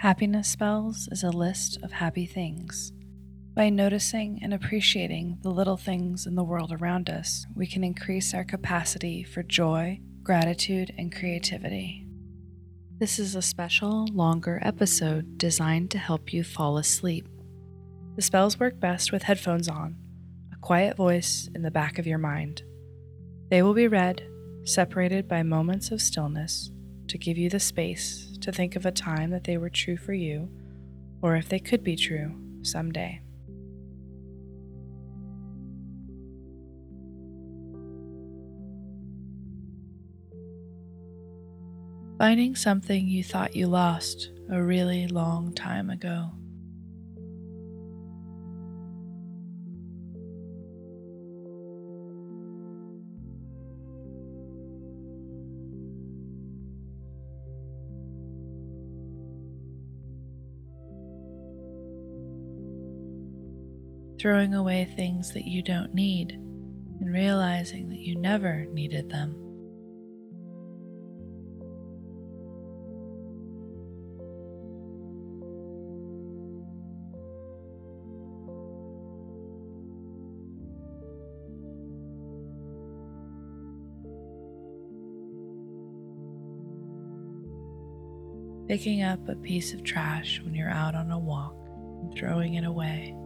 Happiness Spells is a list of happy things. By noticing and appreciating the little things in the world around us, we can increase our capacity for joy, gratitude, and creativity. This is a special, longer episode designed to help you fall asleep. The spells work best with headphones on, a quiet voice in the back of your mind. They will be read, separated by moments of stillness, to give you the space to think of a time that they were true for you, or if they could be true someday. Finding something you thought you lost a really long time ago. Throwing away things that you don't need and realizing that you never needed them. Picking up a piece of trash when you're out on a walk and throwing it away.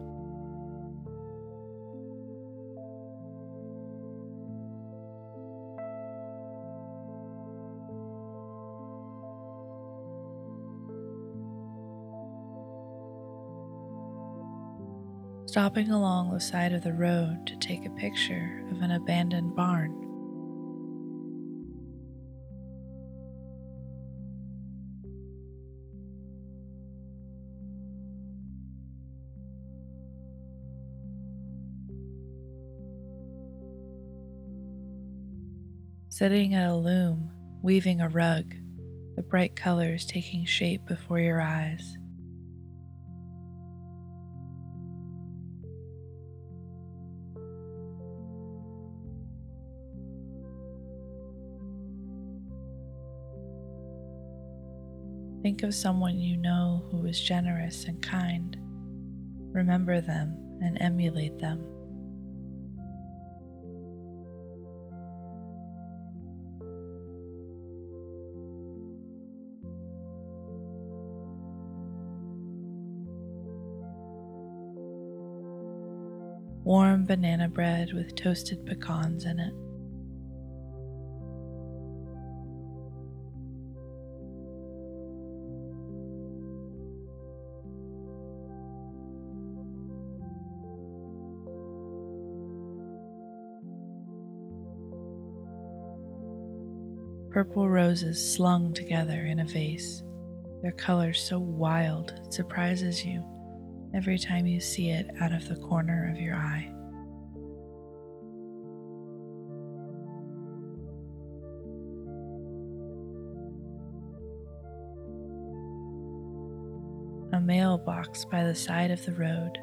Stopping along the side of the road to take a picture of an abandoned barn. Sitting at a loom, weaving a rug, the bright colors taking shape before your eyes. Think of someone you know who is generous and kind. Remember them and emulate them. Warm banana bread with toasted pecans in it. Purple roses slung together in a vase, their color so wild it surprises you every time you see it out of the corner of your eye. A mailbox by the side of the road,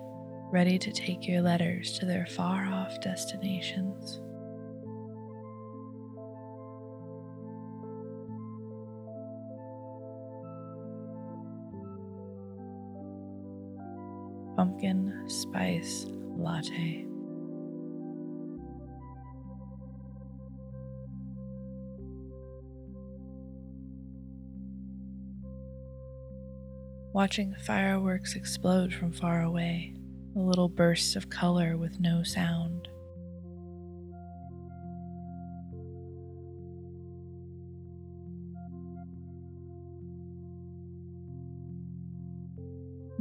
ready to take your letters to their far off destinations. Pumpkin spice latte. Watching fireworks explode from far away, a little burst of color with no sound.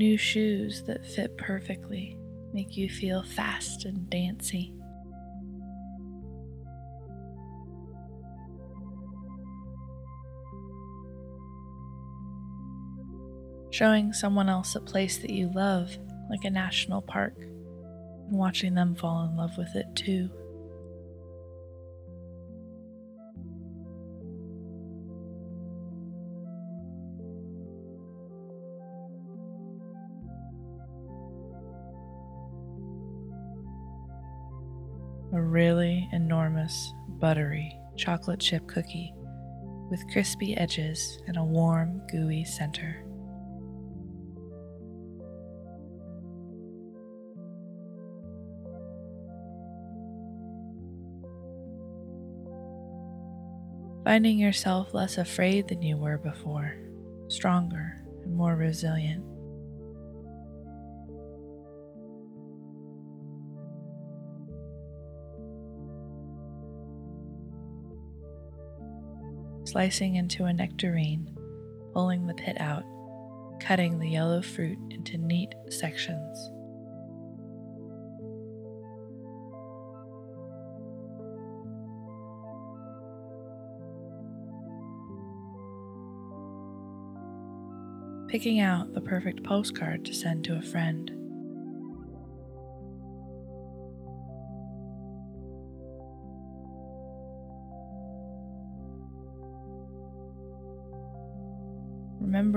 New shoes that fit perfectly make you feel fast and dancy. Showing someone else a place that you love, like a national park, and watching them fall in love with it too. a really enormous, buttery chocolate chip cookie with crispy edges and a warm, gooey center. Finding yourself less afraid than you were before, stronger and more resilient. Slicing into a nectarine, pulling the pit out, cutting the yellow fruit into neat sections. picking out the perfect postcard to send to a friend.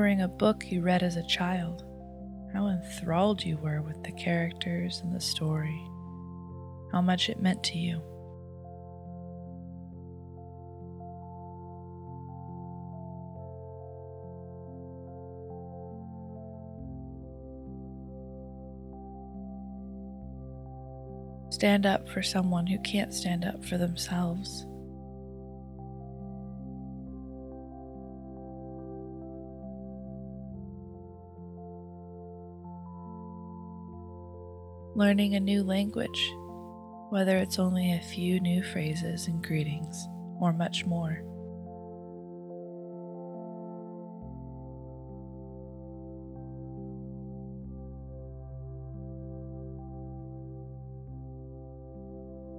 Remembering a book you read as a child, how enthralled you were with the characters and the story, how much it meant to you. stand up for someone who can't stand up for themselves. Learning a new language, whether it's only a few new phrases and greetings, or much more.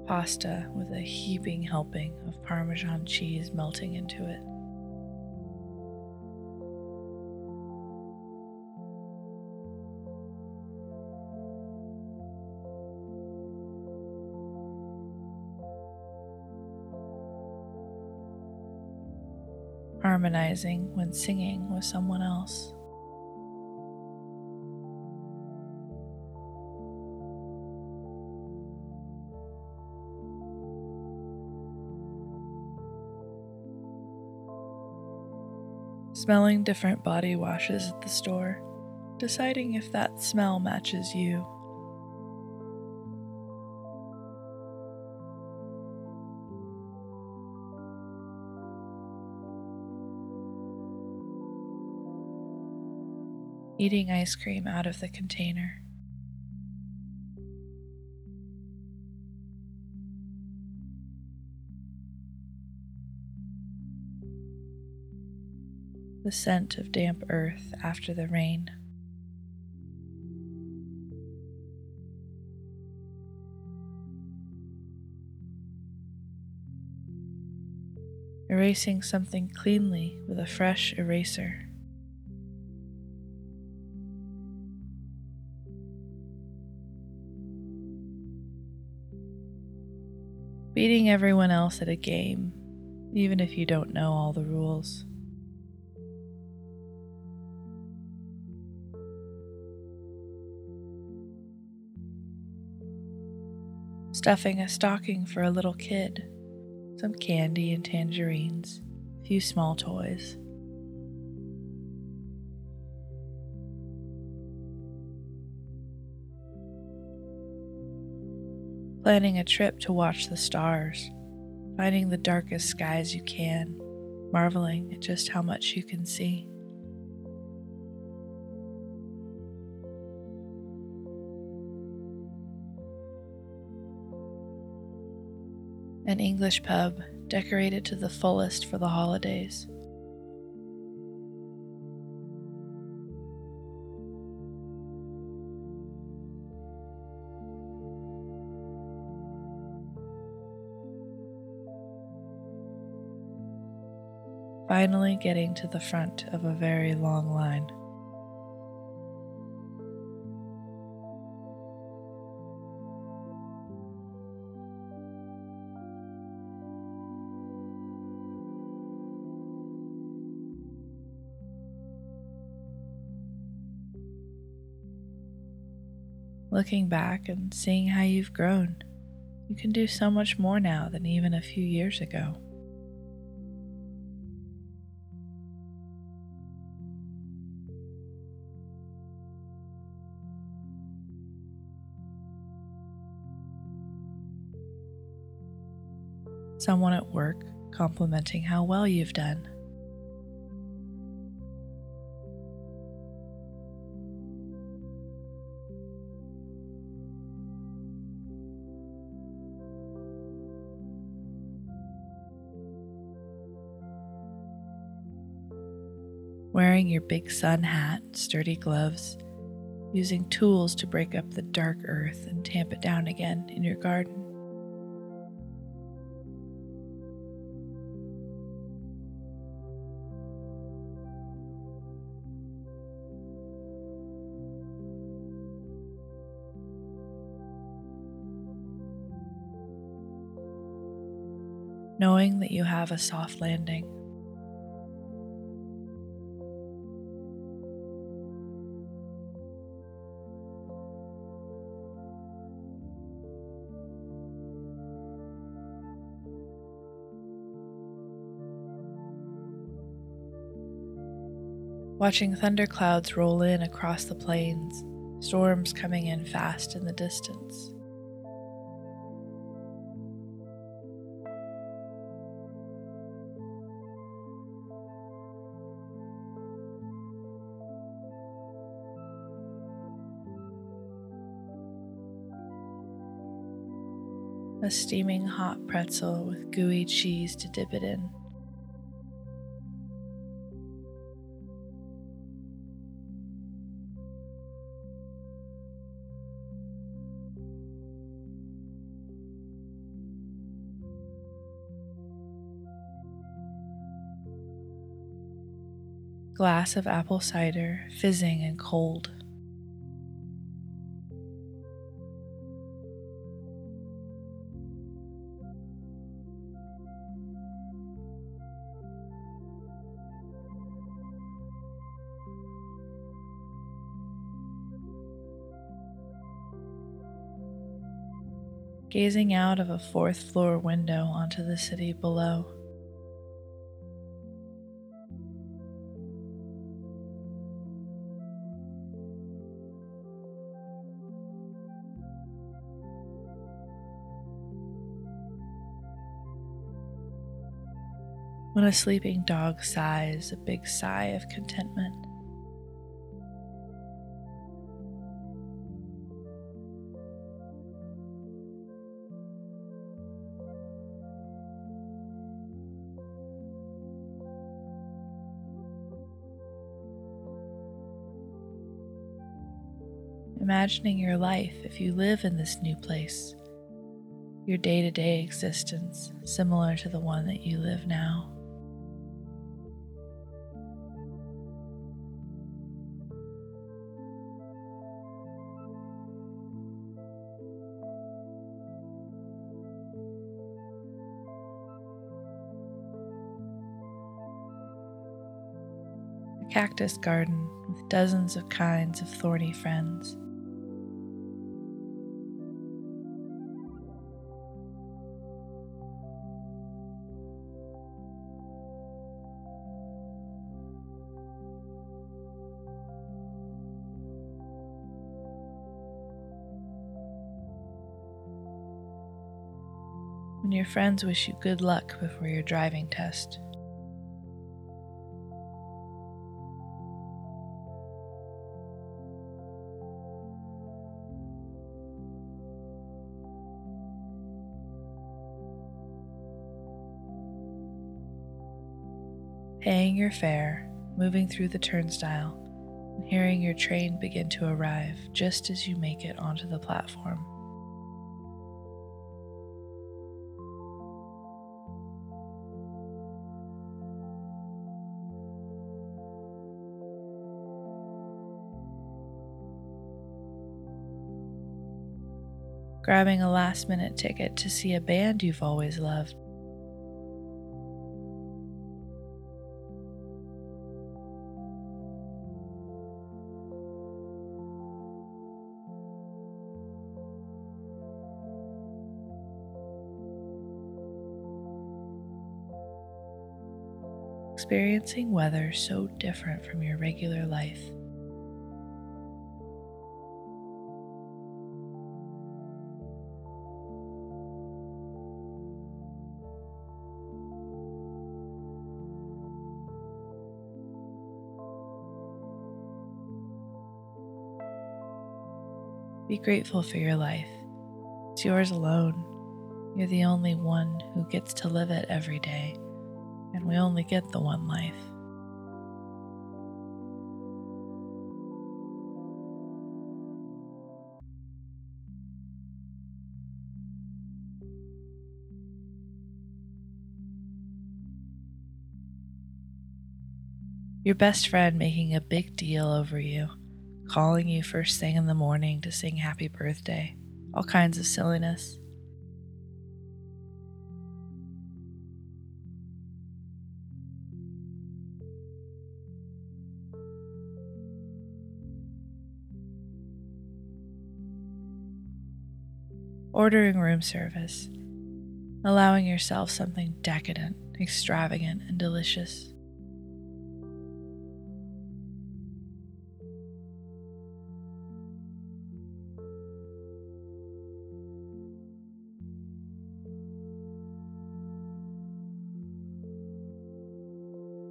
pasta with a heaping helping of Parmesan cheese melting into it. Harmonizing when singing with someone else. smelling different body washes at the store, deciding if that smell matches you. Eating ice cream out of the container. the scent of damp earth after the rain. Erasing something cleanly with a fresh eraser. Beating everyone else at a game, even if you don't know all the rules. stuffing a stocking for a little kid, some candy and tangerines, a few small toys. Planning a trip to watch the stars, finding the darkest skies you can, marveling at just how much you can see. an English pub decorated to the fullest for the holidays. Finally, getting to the front of a very long line. Looking back and seeing how you've grown, you can do so much more now than even a few years ago. Someone at work complimenting how well you've done. Wearing your big sun hat, sturdy gloves, using tools to break up the dark earth and tamp it down again in your garden. Knowing that you have a soft landing. Watching thunderclouds roll in across the plains, storms coming in fast in the distance. A steaming hot pretzel with gooey cheese to dip it in. Glass of apple cider, fizzing and cold. Gazing out of a fourth floor window onto the city below. When a sleeping dog sighs a big sigh of contentment. Imagining your life if you live in this new place, your day to day existence similar to the one that you live now. Cactus garden with dozens of kinds of thorny friends. Your friends wish you good luck before your driving test. Paying your fare, moving through the turnstile, and hearing your train begin to arrive just as you make it onto the platform. Grabbing a last minute ticket to see a band you've always loved. Experiencing weather so different from your regular life. Be grateful for your life. It's yours alone. You're the only one who gets to live it every day, and we only get the one life. Your best friend making a big deal over you, calling you first thing in the morning to sing happy birthday, all kinds of silliness. Ordering room service, allowing yourself something decadent, extravagant, and delicious.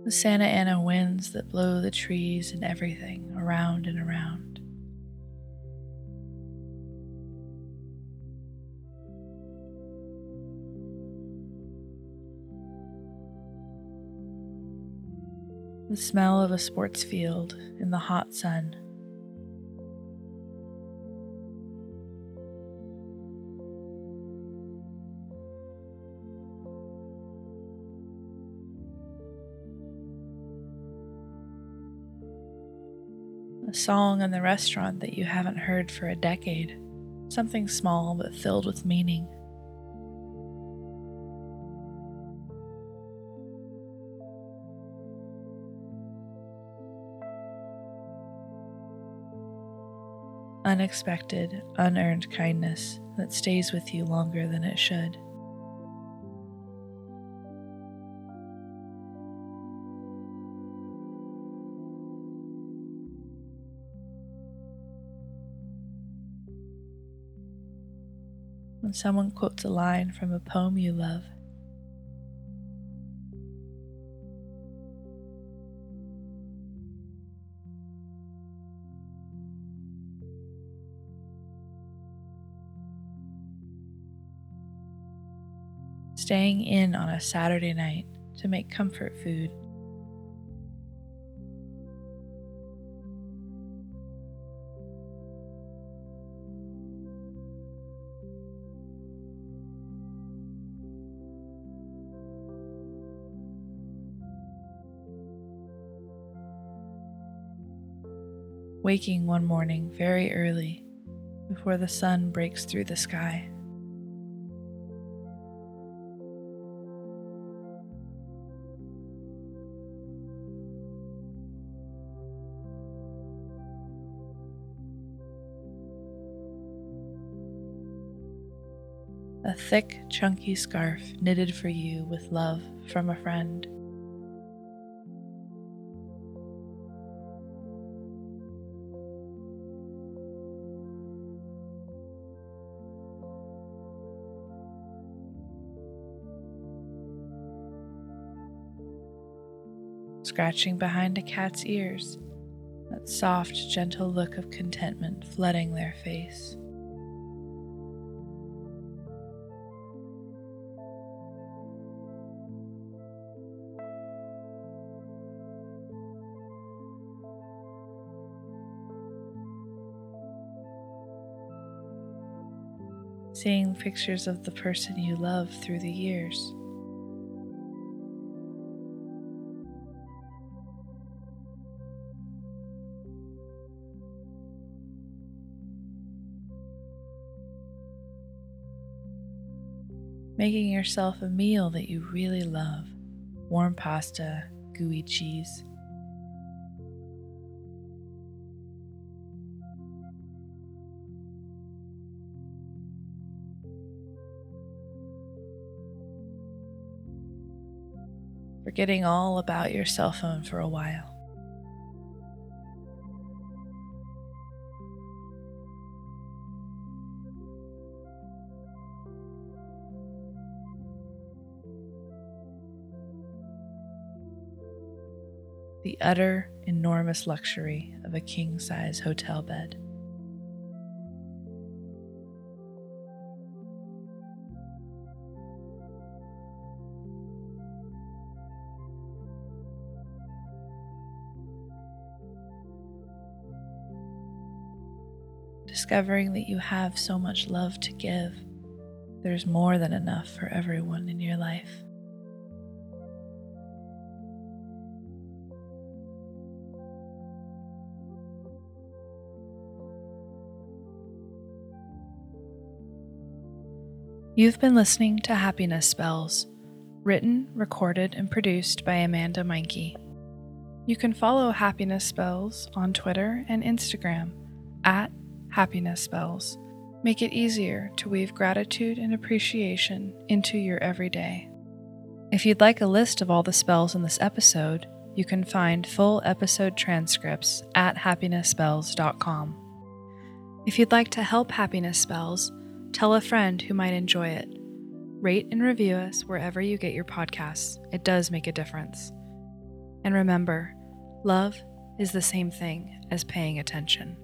The Santa Ana winds that blow the trees and everything around and around. The smell of a sports field in the hot sun song in the restaurant that you haven't heard for a decade, something small but filled with meaning. Unexpected, unearned kindness that stays with you longer than it should. When someone quotes a line from a poem you love. Staying in on a Saturday night to make comfort food waking one morning very early before the sun breaks through the sky. A thick, chunky scarf knitted for you with love from a friend. Scratching behind a cat's ears, that soft, gentle look of contentment flooding their face. Seeing pictures of the person you love through the years. Making yourself a meal that you really love warm pasta, gooey cheese. Forgetting all about your cell phone for a while. the utter enormous luxury of a king size hotel bed. Discovering that you have so much love to give, there's more than enough for everyone in your life. You've been listening to Happiness Spells, written, recorded, and produced by Amanda Meinke. You can follow Happiness Spells on Twitter and Instagram at Happiness Spells. Make it easier to weave gratitude and appreciation into your everyday. If you'd like a list of all the spells in this episode, you can find full episode transcripts at happinessspells.com. If you'd like to help Happiness Spells, Tell a friend who might enjoy it. Rate and review us wherever you get your podcasts. It does make a difference. And remember, love is the same thing as paying attention.